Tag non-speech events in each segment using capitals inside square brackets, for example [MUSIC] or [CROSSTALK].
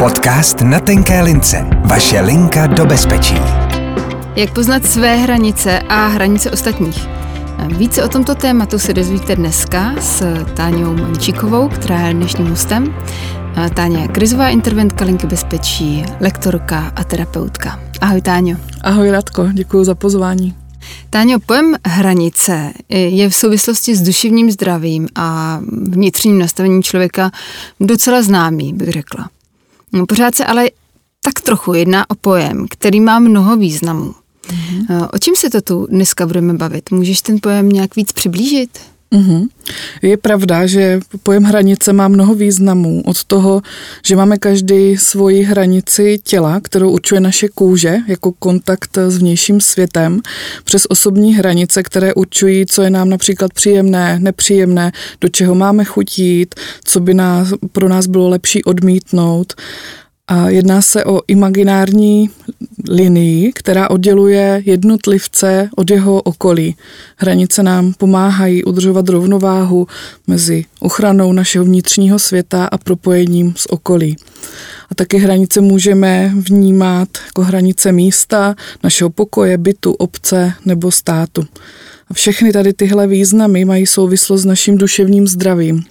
Podcast na tenké lince. Vaše linka do bezpečí. Jak poznat své hranice a hranice ostatních? Více o tomto tématu se dozvíte dneska s Táňou Mančíkovou, která je dnešním hostem. Táně je krizová interventka linky bezpečí, lektorka a terapeutka. Ahoj Táňo. Ahoj Radko, děkuji za pozvání. Táňo, pojem hranice je v souvislosti s duševním zdravím a vnitřním nastavením člověka docela známý, bych řekla. No, pořád se ale tak trochu jedná o pojem, který má mnoho významů. Mm-hmm. O čem se to tu dneska budeme bavit? Můžeš ten pojem nějak víc přiblížit? Mm-hmm. Je pravda, že pojem hranice má mnoho významů. Od toho, že máme každý svoji hranici těla, kterou určuje naše kůže jako kontakt s vnějším světem, přes osobní hranice, které určují, co je nám například příjemné, nepříjemné, do čeho máme chutít, co by nás, pro nás bylo lepší odmítnout. Jedná se o imaginární linii, která odděluje jednotlivce od jeho okolí. Hranice nám pomáhají udržovat rovnováhu mezi ochranou našeho vnitřního světa a propojením s okolí. A taky hranice můžeme vnímat jako hranice místa, našeho pokoje, bytu, obce nebo státu. A všechny tady tyhle významy mají souvislost s naším duševním zdravím.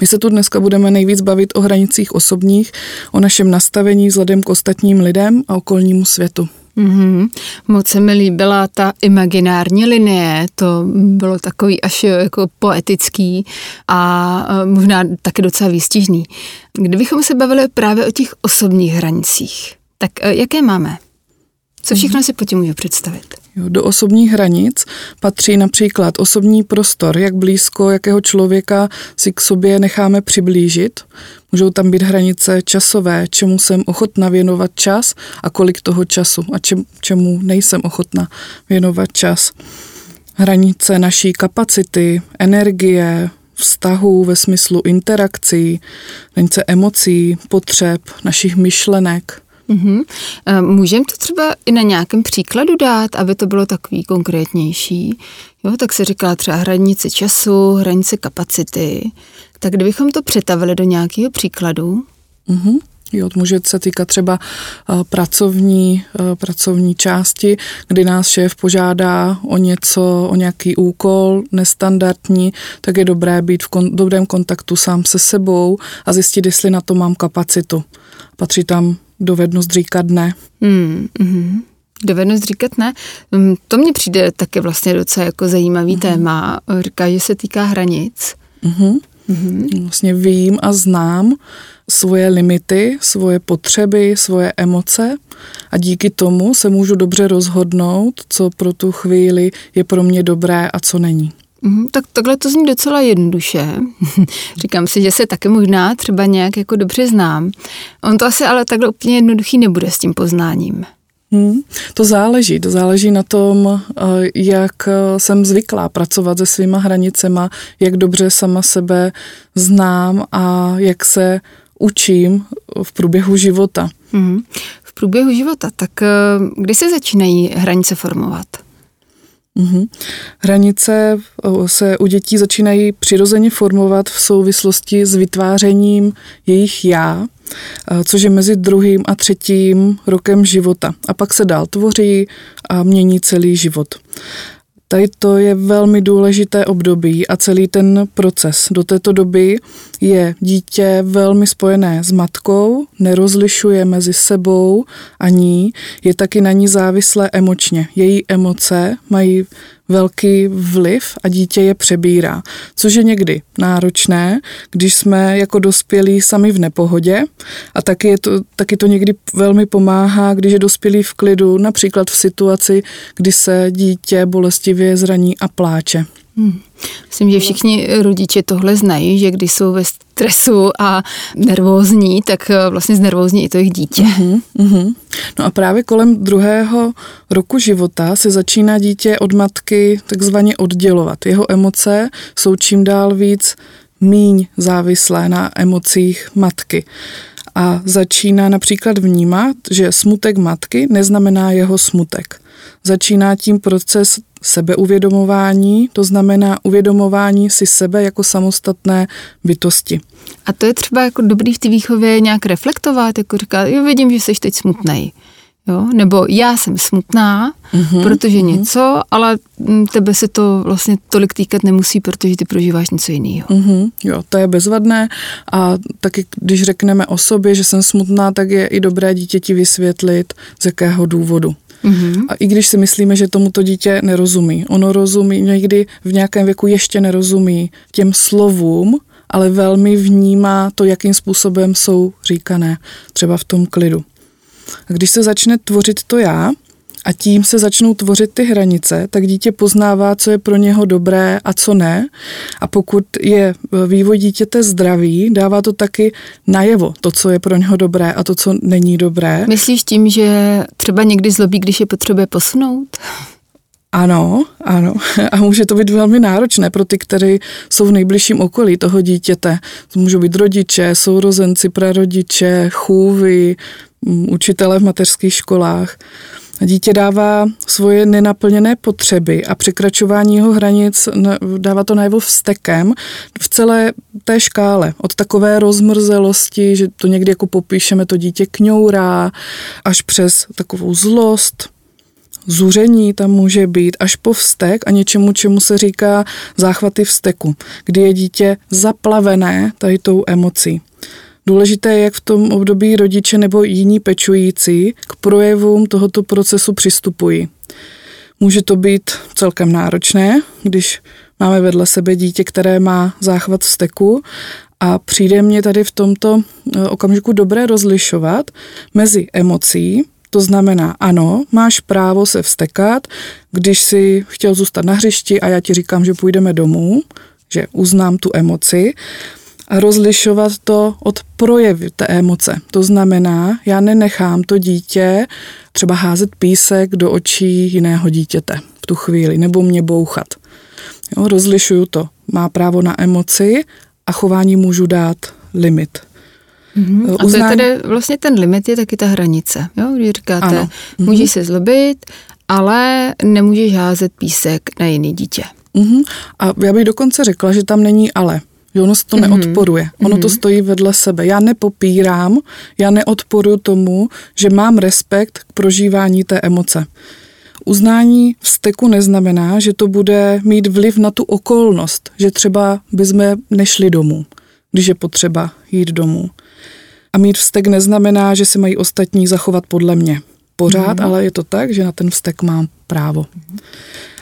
My se tu dneska budeme nejvíc bavit o hranicích osobních, o našem nastavení vzhledem k ostatním lidem a okolnímu světu. Mm-hmm. Moc se mi líbila ta imaginární linie, to bylo takový až jako poetický a možná taky docela výstižný. Kdybychom se bavili právě o těch osobních hranicích, tak e, jaké máme? Co všechno si po tím můžu představit? Do osobních hranic patří například osobní prostor, jak blízko jakého člověka si k sobě necháme přiblížit. Můžou tam být hranice časové, čemu jsem ochotna věnovat čas a kolik toho času a čem, čemu nejsem ochotna věnovat čas. Hranice naší kapacity, energie, vztahů ve smyslu interakcí, hranice emocí, potřeb, našich myšlenek – Mm-hmm. Můžeme to třeba i na nějakém příkladu dát, aby to bylo takový konkrétnější. Jo, tak se říká třeba hranice času, hranice kapacity. Tak kdybychom to přetavili do nějakého příkladu? Mm-hmm. Jo, může se týkat třeba uh, pracovní, uh, pracovní části, kdy nás šéf požádá o něco, o nějaký úkol nestandardní, tak je dobré být v kon- dobrém kontaktu sám se sebou a zjistit, jestli na to mám kapacitu. Patří tam dovednost říkat ne. Hmm, mm-hmm. Dovednost říkat ne, mm, to mně přijde taky vlastně docela jako zajímavý mm-hmm. téma. Říká, že se týká hranic. Mm-hmm. Mm-hmm. Vlastně vím a znám svoje limity, svoje potřeby, svoje emoce a díky tomu se můžu dobře rozhodnout, co pro tu chvíli je pro mě dobré a co není. Mm, tak takhle to zní docela jednoduše. [LAUGHS] Říkám si, že se taky možná třeba nějak jako dobře znám. On to asi ale takhle úplně jednoduchý nebude s tím poznáním. Hmm, to záleží. To záleží na tom, eh, jak eh, jsem zvyklá pracovat se svýma hranicema, jak dobře sama sebe znám a jak se učím v průběhu života. Hmm. V průběhu života, tak eh, kdy se začínají hranice formovat? Mm-hmm. Hranice se u dětí začínají přirozeně formovat v souvislosti s vytvářením jejich já, což je mezi druhým a třetím rokem života. A pak se dál tvoří a mění celý život. Tady to je velmi důležité období a celý ten proces. Do této doby je dítě velmi spojené s matkou, nerozlišuje mezi sebou a ní, je taky na ní závislé emočně. Její emoce mají velký vliv a dítě je přebírá, což je někdy náročné, když jsme jako dospělí sami v nepohodě a taky, je to, taky to někdy velmi pomáhá, když je dospělý v klidu, například v situaci, kdy se dítě bolestivě zraní a pláče. Hmm. Myslím, že všichni rodiče tohle znají, že když jsou ve stresu a nervózní, tak eh, vlastně znervózní i to jejich dítě. Uh-huh, uh-huh. No a právě kolem druhého roku života se začíná dítě od matky takzvaně oddělovat. Jeho emoce jsou čím dál víc míň závislé na emocích matky a začíná například vnímat, že smutek matky neznamená jeho smutek. Začíná tím proces sebeuvědomování, to znamená uvědomování si sebe jako samostatné bytosti. A to je třeba jako dobrý v té výchově nějak reflektovat, jako říkat, jo, vidím, že jsi teď smutnej. Jo? Nebo já jsem smutná, mm-hmm, protože mm-hmm. něco, ale mm, tebe se to vlastně tolik týkat nemusí, protože ty prožíváš něco jiného. Mm-hmm, jo, to je bezvadné a taky když řekneme o sobě, že jsem smutná, tak je i dobré dítěti vysvětlit, z jakého důvodu. Mm-hmm. A i když si myslíme, že tomu to dítě nerozumí, ono rozumí, někdy v nějakém věku ještě nerozumí těm slovům, ale velmi vnímá to, jakým způsobem jsou říkané, třeba v tom klidu. A když se začne tvořit to já, a tím se začnou tvořit ty hranice, tak dítě poznává, co je pro něho dobré a co ne. A pokud je vývoj dítěte zdravý, dává to taky najevo, to, co je pro něho dobré a to, co není dobré. Myslíš tím, že třeba někdy zlobí, když je potřebuje posunout? Ano, ano. [LAUGHS] A může to být velmi náročné pro ty, kteří jsou v nejbližším okolí toho dítěte. To můžou být rodiče, sourozenci, prarodiče, chůvy, učitele v mateřských školách. Dítě dává svoje nenaplněné potřeby a překračování jeho hranic dává to najevo vstekem v celé té škále. Od takové rozmrzelosti, že to někdy jako popíšeme, to dítě kňourá, až přes takovou zlost, zuření tam může být až po vztek a něčemu, čemu se říká záchvaty vzteku, kdy je dítě zaplavené tady tou emocí. Důležité je, jak v tom období rodiče nebo jiní pečující k projevům tohoto procesu přistupují. Může to být celkem náročné, když máme vedle sebe dítě, které má záchvat vzteku a přijde mě tady v tomto eh, okamžiku dobré rozlišovat mezi emocí, to znamená, ano, máš právo se vstekat, když si chtěl zůstat na hřišti a já ti říkám, že půjdeme domů, že uznám tu emoci, a rozlišovat to od projevy té emoce. To znamená, já nenechám to dítě třeba házet písek do očí jiného dítěte v tu chvíli, nebo mě bouchat. Jo, rozlišuju to. Má právo na emoci a chování můžu dát limit. Mm-hmm. A to je tedy, vlastně ten limit je taky ta hranice. Jo? Když říkáte, ano. můžeš mm-hmm. se zlobit, ale nemůžeš házet písek na jiný dítě. Mm-hmm. A já bych dokonce řekla, že tam není ale. Že ono se to mm-hmm. neodporuje. Ono mm-hmm. to stojí vedle sebe. Já nepopírám, já neodporuju tomu, že mám respekt k prožívání té emoce. Uznání vzteku neznamená, že to bude mít vliv na tu okolnost, že třeba bychom nešli domů, když je potřeba jít domů. A mít vztek neznamená, že si mají ostatní zachovat podle mě. Pořád, mm. ale je to tak, že na ten vztek mám právo. Mm.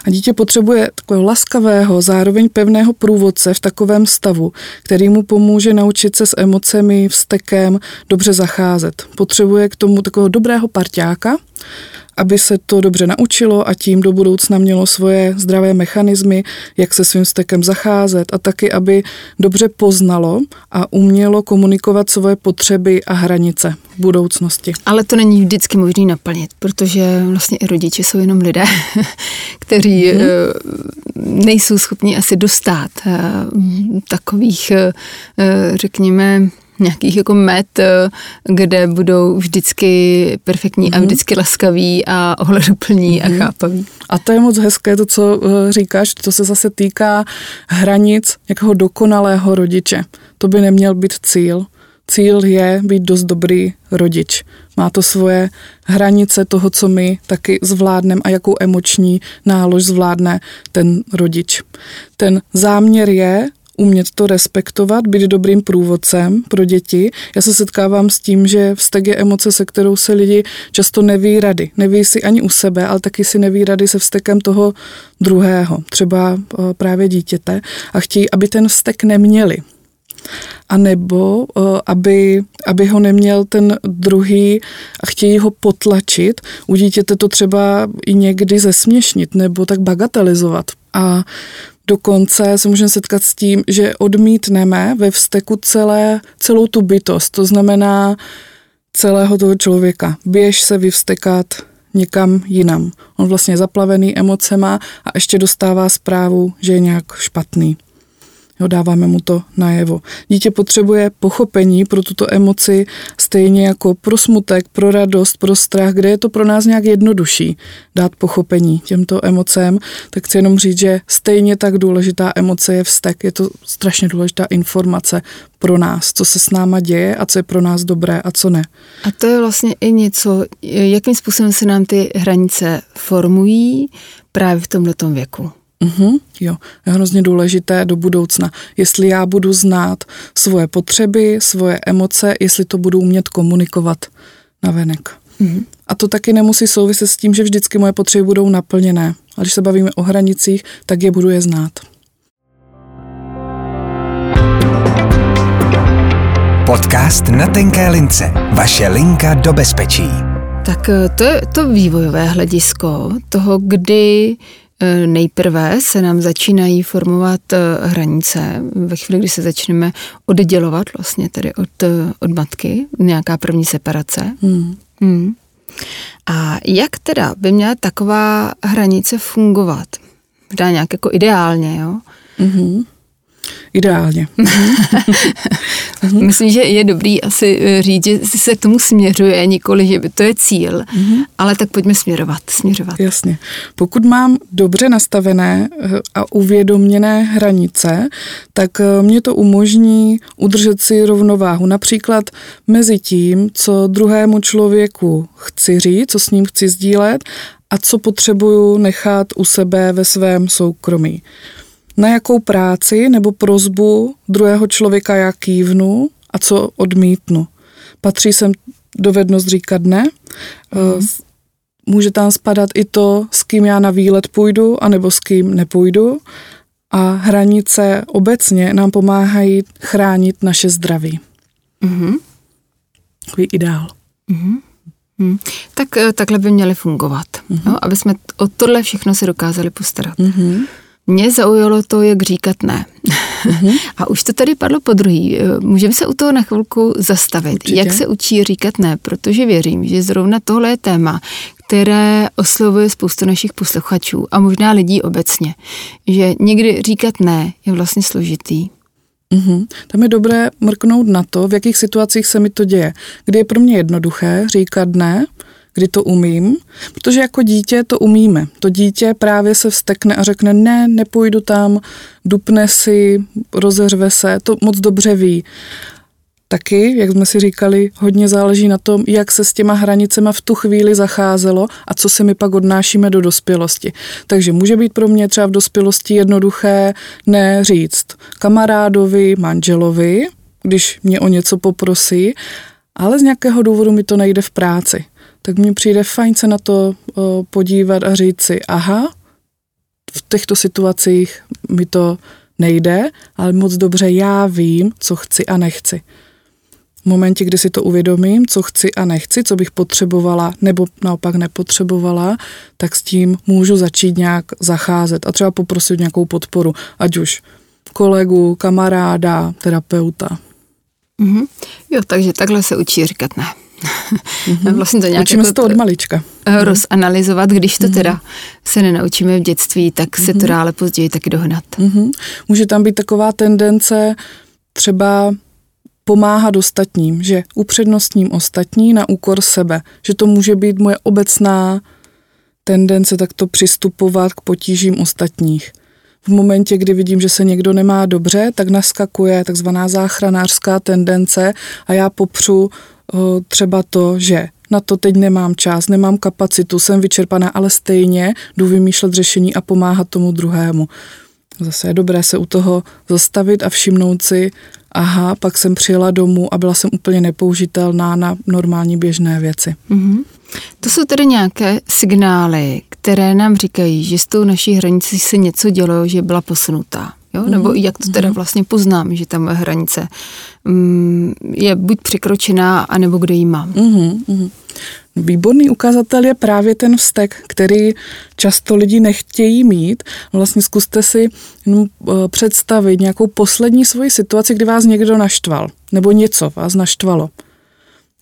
A dítě potřebuje takového laskavého, zároveň pevného průvodce v takovém stavu, který mu pomůže naučit se s emocemi, vztekem dobře zacházet. Potřebuje k tomu takového dobrého parťáka, aby se to dobře naučilo a tím do budoucna mělo svoje zdravé mechanismy, jak se svým stekem zacházet a taky, aby dobře poznalo a umělo komunikovat svoje potřeby a hranice v budoucnosti. Ale to není vždycky možné naplnit, protože vlastně i rodiče jsou jenom lidé, [LAUGHS] kteří mm-hmm. nejsou schopni asi dostat eh, takových, eh, řekněme, nějakých jako met, eh, kde budou vždycky perfektní mm-hmm. a mhm. vždycky laskaví a ohleduplní mm-hmm. a mhm. chápaví. A to je moc hezké, to, co eh, říkáš, to se zase týká hranic nějakého dokonalého rodiče. To by neměl být cíl. Cíl je být dost dobrý rodič. Má to svoje hranice toho, co my taky zvládneme a jakou emoční nálož zvládne ten rodič. Ten záměr je umět to respektovat, být dobrým průvodcem pro děti. Já se setkávám s tím, že vztek je emoce, se kterou se lidi často neví rady. Neví si ani u sebe, ale taky si neví rady se vztekem toho druhého, třeba eh, právě dítěte a chtějí, aby ten vztek neměli. A nebo eh, aby, aby ho neměl ten druhý a chtějí ho potlačit. U dítěte to třeba i někdy zesměšnit nebo tak bagatelizovat. A Dokonce se můžeme setkat s tím, že odmítneme ve vzteku celé, celou tu bytost, to znamená celého toho člověka. Běž se vyvstekat někam jinam. On vlastně je zaplavený emocema a ještě dostává zprávu, že je nějak špatný. Jo, dáváme mu to najevo. Dítě potřebuje pochopení pro tuto emoci, stejně jako pro smutek, pro radost, pro strach, kde je to pro nás nějak jednodušší dát pochopení těmto emocem, tak chci jenom říct, že stejně tak důležitá emoce je vztek. Je to strašně důležitá informace pro nás, co se s náma děje a co je pro nás dobré a co ne. A to je vlastně i něco, jakým způsobem se nám ty hranice formují právě v tomto věku. Mm-hmm, jo, je hrozně důležité do budoucna. Jestli já budu znát svoje potřeby, svoje emoce, jestli to budu umět komunikovat na venek. Mm-hmm. A to taky nemusí souviset s tím, že vždycky moje potřeby budou naplněné. A když se bavíme o hranicích, tak je budu je znát. Podcast na tenké lince. Vaše linka do bezpečí. Tak eh, to je to vývojové hledisko toho, kdy nejprve se nám začínají formovat eh, hranice ve chvíli, kdy se začneme oddělovat vlastně tedy od, od matky, nějaká první separace. Hmm. Hmm. A jak teda by měla taková hranice fungovat? Dá nějak jako ideálně, jo? Mm-hmm. Ideálně. [LAUGHS] Myslím, že je dobrý asi eh, říct, že se k tomu směřuje, nikoli, že to je cíl, mm-hmm. ale tak pojďme směrovat, směřovat. Jasně. Pokud mám dobře nastavené eh, a uvědoměné hranice, tak eh, mě to umožní udržet si rovnováhu. Například mezi tím, co druhému člověku chci říct, co s ním chci sdílet a co potřebuju nechat u sebe ve svém soukromí na jakou práci nebo prozbu druhého člověka já kývnu a co odmítnu. Patří sem dovednost říkat ne. Mm. Může tam spadat i to, s kým já na výlet půjdu, anebo s kým nepůjdu. A hranice obecně nám pomáhají chránit naše zdraví. Mm-hmm. Takový ideál. Mm-hmm. Hmm. Tak eh, takhle by měly fungovat, mm-hmm. no, aby jsme o tohle všechno se dokázali postarat. Mm-hmm. Mě zaujalo to, jak říkat ne. Mm-hmm. [LAUGHS] A už to tady padlo po druhý. Můžeme se u toho na chvilku zastavit. Určitě. Jak se učí říkat ne? Protože věřím, že zrovna tohle je téma, které oslovuje spoustu našich posluchačů a možná lidí obecně. Že někdy říkat ne je vlastně složitý. Mm-hmm. Tam je dobré mrknout na to, v jakých situacích se mi to děje. Kdy je pro mě jednoduché říkat ne, kdy to umím, protože jako dítě to umíme. To dítě právě se vstekne a řekne, ne, nepůjdu tam, dupne si, rozeřve se, to moc dobře ví. Taky, jak jsme si říkali, hodně záleží na tom, jak se s těma hranicema v tu chvíli zacházelo a co si my pak odnášíme do dospělosti. Takže může být pro mě třeba v dospělosti jednoduché neříct kamarádovi, manželovi, když mě o něco poprosí, ale z nějakého důvodu mi to nejde v práci tak mně přijde fajn se na to podívat a říct si, aha, v těchto situacích mi to nejde, ale moc dobře já vím, co chci a nechci. V momentě, kdy si to uvědomím, co chci a nechci, co bych potřebovala nebo naopak nepotřebovala, tak s tím můžu začít nějak zacházet a třeba poprosit nějakou podporu, ať už kolegu, kamaráda, terapeuta. Mm-hmm. Jo, takže takhle se učí říkat ne. Mm-hmm. [LAUGHS] vlastně to nějak Učíme jako, se to od malička. Eh, rozanalizovat, když to mm-hmm. teda se nenaučíme v dětství, tak mm-hmm. se to mhm. dále později taky dohnat. Mm-hmm. Může tam být taková tendence třeba pomáhat ostatním, že upřednostním ostatní na úkor sebe, že to může být moje obecná tendence takto přistupovat k potížím ostatních. V momentě, kdy vidím, že se někdo nemá dobře, tak naskakuje takzvaná záchranářská tendence a já popřu třeba to, že na to teď nemám čas, nemám kapacitu, jsem vyčerpaná, ale stejně jdu vymýšlet řešení a pomáhat tomu druhému. Zase je dobré se u toho zastavit a všimnout si, aha, pak jsem přijela domů a byla jsem úplně nepoužitelná na normální běžné věci. Mm-hmm. To jsou tedy nějaké signály, které nám říkají, že s tou naší hranicí se něco dělo, že byla posunutá. Jo? Mm-hmm. Nebo jak to teda mhm. vlastně poznám, že tam hranice mm, je buď překročená, anebo kde ji mám. Mm-hmm. Výborný ukazatel je právě ten vztek, který často lidi nechtějí mít. Vlastně zkuste si no, představit nějakou poslední svoji situaci, kdy vás někdo naštval, nebo něco vás naštvalo.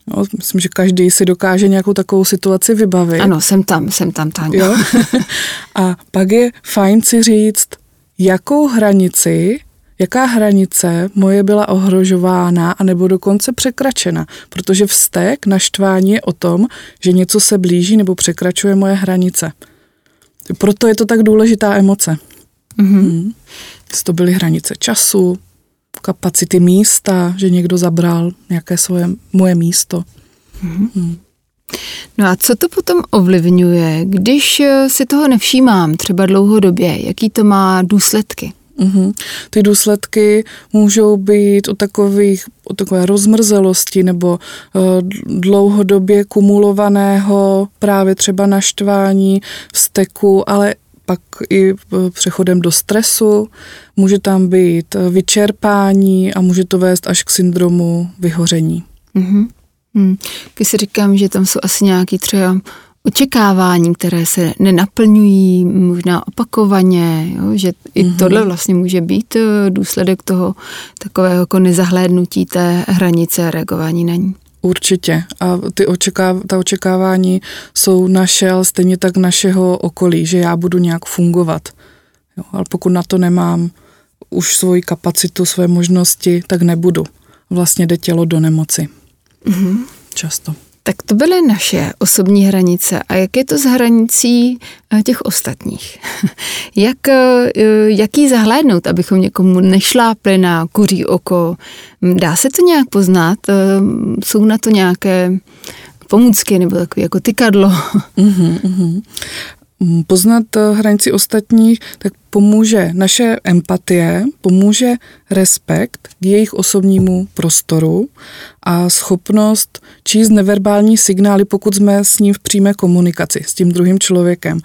No, myslím, že každý si dokáže nějakou takovou situaci vybavit. Ano, jsem tam, jsem tam, Táňo. Jo? [LAUGHS] A pak je fajn si říct, jakou hranici, jaká hranice moje byla ohrožována anebo dokonce překračena. Protože vztek, naštvání je o tom, že něco se blíží nebo překračuje moje hranice. Proto je to tak důležitá emoce. Mm-hmm. Hmm. To byly hranice času, kapacity místa, že někdo zabral nějaké svoje, moje místo. Mm-hmm. Hmm. No a co to potom ovlivňuje, když eh, si toho nevšímám třeba dlouhodobě? Jaký to má důsledky? Uhum. Ty důsledky můžou být o, takových, o takové rozmrzelosti nebo uh, dlouhodobě kumulovaného právě třeba naštvání, vzteku, ale pak i přechodem do stresu, může tam být vyčerpání a může to vést až k syndromu vyhoření. Mm-hmm. Hmm. Když si říkám, že tam jsou asi nějaký třeba očekávání, které se nenaplňují, možná opakovaně, jo? že i mm-hmm. tohle vlastně může být eh, důsledek toho takového jako nezahlédnutí té hranice a reagování na ní. Určitě. A ty očekáv, ta očekávání jsou naše, ale stejně tak našeho okolí, že já budu nějak fungovat. Jo, ale pokud na to nemám už svoji kapacitu, své možnosti, tak nebudu. Vlastně jde tělo do nemoci. Mm-hmm. Často. Tak to byly naše osobní hranice. A jak je to s hranicí eh, těch ostatních? [LAUGHS] jak, eh, jaký zahlédnout, abychom někomu nešlápli na kuří oko? Dá se to nějak poznat? Eh, jsou na to nějaké pomůcky nebo takové jako tykadlo? mm-hmm, mm-hmm. Poznat hranici ostatních, tak pomůže naše empatie, pomůže respekt k jejich osobnímu prostoru a schopnost číst neverbální signály, pokud jsme s ním v přímé komunikaci, s tím druhým člověkem.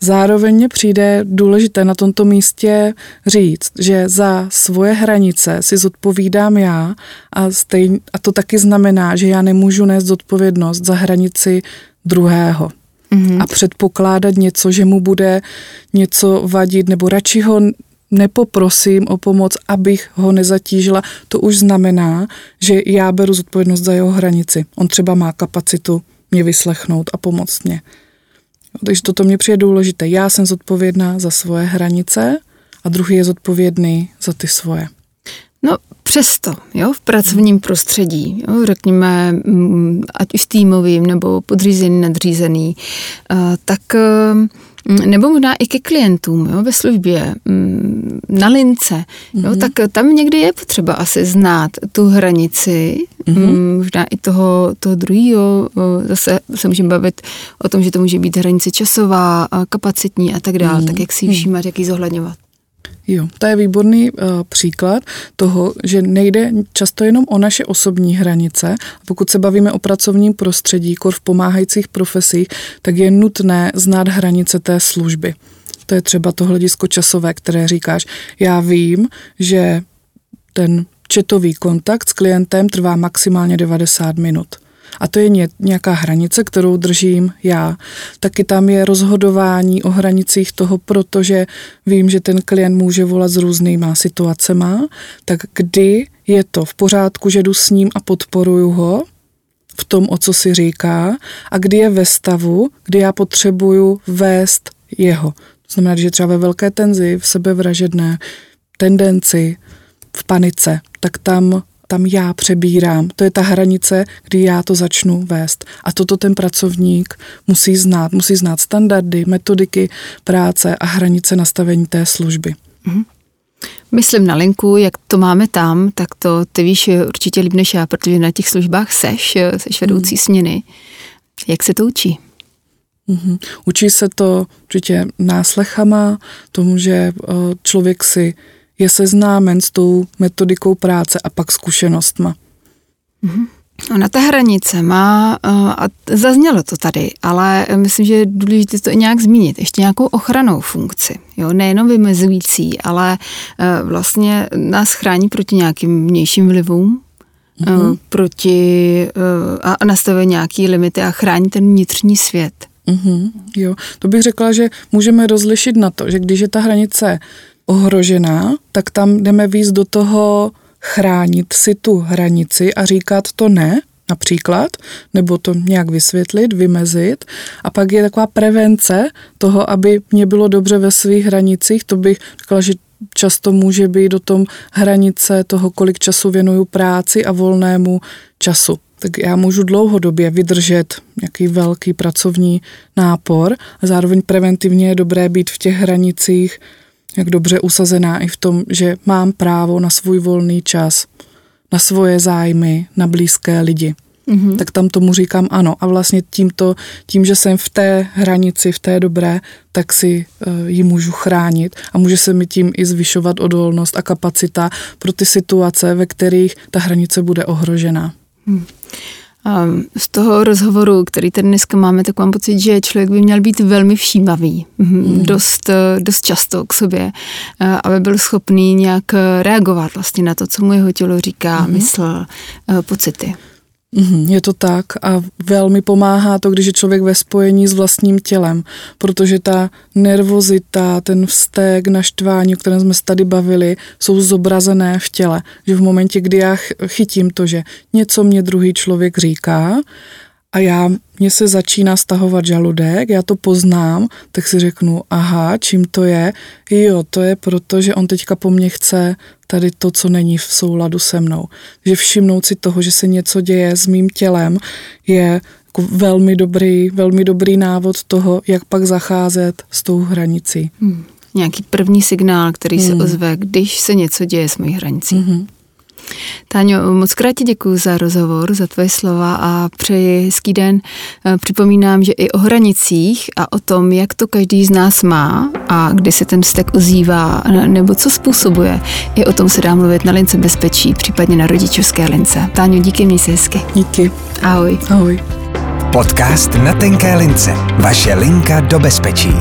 Zároveň mě přijde důležité na tomto místě říct, že za svoje hranice si zodpovídám já a, stejn, a to taky znamená, že já nemůžu nést zodpovědnost za hranici druhého mm-hmm. a předpokládat něco, že mu bude něco vadit, nebo radši ho nepoprosím o pomoc, abych ho nezatížila, to už znamená, že já beru zodpovědnost za jeho hranici. On třeba má kapacitu mě vyslechnout a pomoct mě. Takže toto mě přijde důležité. Já jsem zodpovědná za svoje hranice a druhý je zodpovědný za ty svoje. No přesto, jo, v pracovním prostředí, jo, řekněme, mm, ať už týmovým nebo podřízený, nadřízený, eh, tak eh, nebo možná i ke klientům jo, ve službě, mm, na lince, jo, mm-hmm. tak tam někdy je potřeba asi znát tu hranici, mm-hmm. možná i toho, toho druhého, zase se můžeme bavit o tom, že to může být hranice časová, kapacitní a tak dále, mm-hmm. tak jak si ji všímat, jak ji zohledňovat. Jo, to je výborný uh, příklad toho, že nejde často jenom o naše osobní hranice. Pokud se bavíme o pracovním prostředí, kor v pomáhajících profesích, tak je nutné znát hranice té služby. To je třeba to hledisko časové, které říkáš. Já vím, že ten četový kontakt s klientem trvá maximálně 90 minut. A to je nějaká hranice, kterou držím já. Taky tam je rozhodování o hranicích toho, protože vím, že ten klient může volat s různýma situacema, tak kdy je to v pořádku, že jdu s ním a podporuju ho v tom, o co si říká, a kdy je ve stavu, kdy já potřebuju vést jeho. To znamená, že třeba ve velké tenzi, v sebevražedné tendenci, v panice, tak tam tam já přebírám. To je ta hranice, kdy já to začnu vést. A toto ten pracovník musí znát. Musí znát standardy, metodiky práce a hranice nastavení té služby. Mm-hmm. Myslím na linku, jak to máme tam, tak to ty víš určitě líp než já, protože na těch službách seš, seš vedoucí mm. směny. Jak se to učí? Mm-hmm. Učí se to určitě náslechama, tomu, že eh, člověk si je seznámen s tou metodikou práce a pak zkušenostma. Mm-hmm. Ona ta hranice má, eh, a zaznělo to tady, ale myslím, že je důležité to i nějak zmínit, ještě nějakou ochranou funkci. Jo? Nejenom vymezující, ale eh, vlastně nás chrání proti nějakým vnějším vlivům, mm-hmm. proti a nastavuje nějaký limity a chrání ten vnitřní svět. Mm-hmm, jo, to bych řekla, že můžeme rozlišit na to, že když je ta hranice ohrožená, tak tam jdeme víc do toho chránit si tu hranici a říkat to ne, například, nebo to nějak vysvětlit, vymezit. A pak je taková prevence toho, aby mě bylo dobře ve svých hranicích, to bych řekla, že často může být o tom hranice toho, kolik času věnuju práci a volnému času. Tak já můžu dlouhodobě vydržet nějaký velký pracovní nápor a zároveň preventivně je dobré být v těch hranicích jak dobře usazená i v tom, že mám právo na svůj volný čas, na svoje zájmy, na blízké lidi. Mm-hmm. Tak tam tomu říkám ano. A vlastně tímto, tím, že jsem v té hranici, v té dobré, tak si uh, ji můžu chránit a může se mi tím i zvyšovat odolnost a kapacita pro ty situace, ve kterých ta hranice bude ohrožena. Mm. Z toho rozhovoru, který tady dneska máme, tak mám pocit, že člověk by měl být velmi všímavý, mm. dost, dost často k sobě, eh, aby byl schopný nějak reagovat vlastně na to, co mu jeho tělo říká, mm. mysl, eh, pocity. Mhm, je to tak a velmi pomáhá to, když je člověk ve spojení s vlastním tělem, protože ta nervozita, ten vztek, naštvání, o kterém jsme se tady bavili, jsou zobrazené v těle. Že v momentě, kdy já chytím to, že něco mě druhý člověk říká a já, mě se začíná stahovat žaludek, já to poznám, tak si řeknu, aha, čím to je? Jo, to je proto, že on teďka po mně chce tady to, co není v souladu se mnou. Že všimnout si toho, že se něco děje s mým tělem, je jako velmi dobrý, velmi dobrý návod toho, jak pak zacházet s tou hranicí. Hmm. Nějaký první signál, který hmm. se ozve, když se něco děje s mojí hranicí. Hmm. Táňo, moc krát ti děkuji za rozhovor, za tvoje slova a přeji hezký den. Eh, připomínám, že i o hranicích a o tom, jak to každý z nás má a kdy se ten vztek ozývá nebo co způsobuje, i o tom se dá mluvit na lince bezpečí, případně na rodičovské lince. Táňo, díky, měj se hezky. Díky. Ahoj. Ahoj. Podcast na tenké lince. Vaše linka do bezpečí.